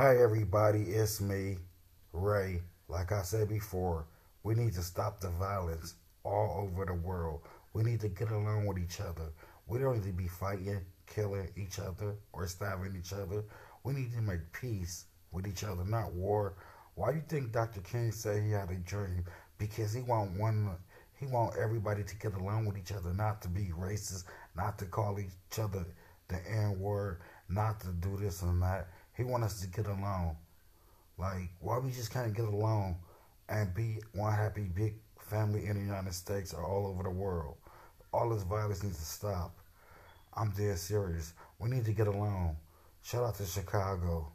Hi, everybody. It's me, Ray. Like I said before, we need to stop the violence all over the world. We need to get along with each other. We don't need to be fighting, killing each other, or stabbing each other. We need to make peace with each other, not war. Why do you think Dr. King said he had a dream? Because he want one. He want everybody to get along with each other, not to be racist, not to call each other the N word, not to do this and that. He want us to get along. Like, why we just can't get along and be one happy big family in the United States or all over the world? All this violence needs to stop. I'm dead serious. We need to get along. Shout out to Chicago.